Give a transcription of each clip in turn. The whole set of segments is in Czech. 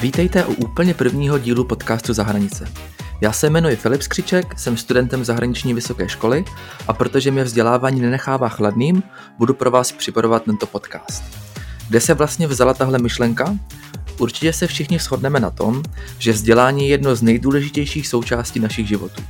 Vítejte u úplně prvního dílu podcastu Za hranice. Já se jmenuji Filip Skřiček, jsem studentem zahraniční vysoké školy a protože mě vzdělávání nenechává chladným, budu pro vás připravovat tento podcast. Kde se vlastně vzala tahle myšlenka? Určitě se všichni shodneme na tom, že vzdělání je jedno z nejdůležitějších součástí našich životů.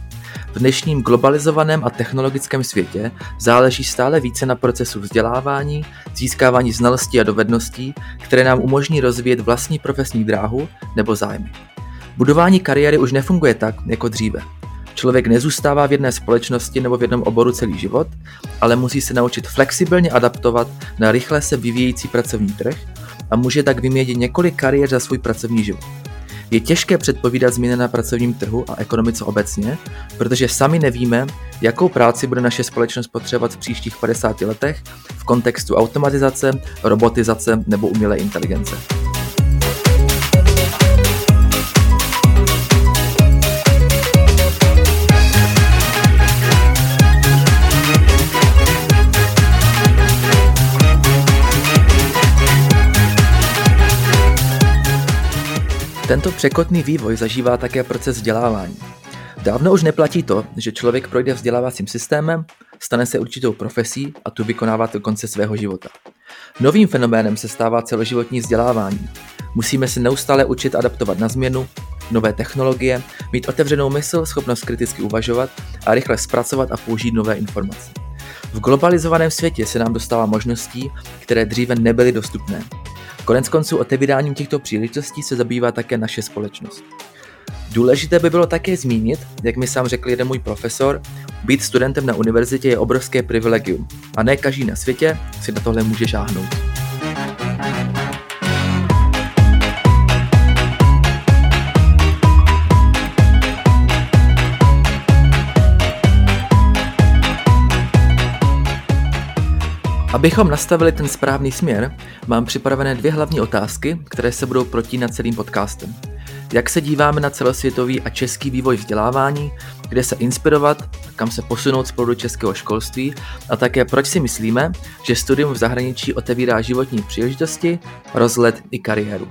V dnešním globalizovaném a technologickém světě záleží stále více na procesu vzdělávání, získávání znalostí a dovedností, které nám umožní rozvíjet vlastní profesní dráhu nebo zájmy. Budování kariéry už nefunguje tak, jako dříve. Člověk nezůstává v jedné společnosti nebo v jednom oboru celý život, ale musí se naučit flexibilně adaptovat na rychle se vyvíjející pracovní trh a může tak vyměnit několik kariér za svůj pracovní život. Je těžké předpovídat změny na pracovním trhu a ekonomice obecně, protože sami nevíme, jakou práci bude naše společnost potřebovat v příštích 50 letech v kontextu automatizace, robotizace nebo umělé inteligence. Tento překotný vývoj zažívá také proces vzdělávání. Dávno už neplatí to, že člověk projde vzdělávacím systémem, stane se určitou profesí a tu vykonává do konce svého života. Novým fenoménem se stává celoživotní vzdělávání. Musíme se neustále učit adaptovat na změnu, nové technologie, mít otevřenou mysl, schopnost kriticky uvažovat a rychle zpracovat a použít nové informace. V globalizovaném světě se nám dostává možností, které dříve nebyly dostupné. Konec konců otevíráním těchto příležitostí se zabývá také naše společnost. Důležité by bylo také zmínit, jak mi sám řekl jeden můj profesor, být studentem na univerzitě je obrovské privilegium a ne každý na světě si na tohle může žáhnout. Abychom nastavili ten správný směr, mám připravené dvě hlavní otázky, které se budou protínat celým podcastem. Jak se díváme na celosvětový a český vývoj vzdělávání, kde se inspirovat, kam se posunout spolu do českého školství a také proč si myslíme, že studium v zahraničí otevírá životní příležitosti, rozhled i kariéru.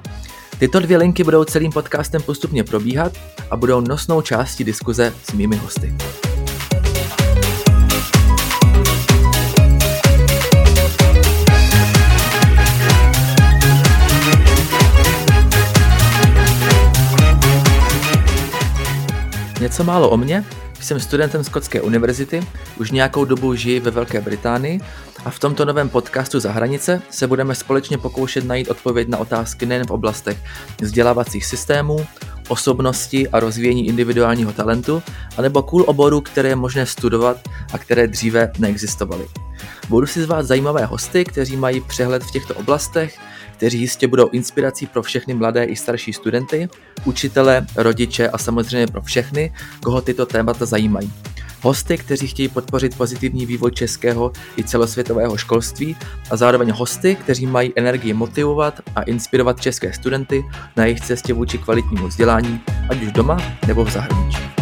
Tyto dvě linky budou celým podcastem postupně probíhat a budou nosnou částí diskuze s mými hosty. Něco málo o mně. Jsem studentem Skotské univerzity, už nějakou dobu žiji ve Velké Británii a v tomto novém podcastu Za hranice se budeme společně pokoušet najít odpověď na otázky nejen v oblastech vzdělávacích systémů, osobnosti a rozvíjení individuálního talentu, anebo cool oborů, které je možné studovat a které dříve neexistovaly. Budu si zvát zajímavé hosty, kteří mají přehled v těchto oblastech, kteří jistě budou inspirací pro všechny mladé i starší studenty, učitele, rodiče a samozřejmě pro všechny, koho tyto témata zajímají. Hosty, kteří chtějí podpořit pozitivní vývoj českého i celosvětového školství a zároveň hosty, kteří mají energii motivovat a inspirovat české studenty na jejich cestě vůči kvalitnímu vzdělání, ať už doma nebo v zahraničí.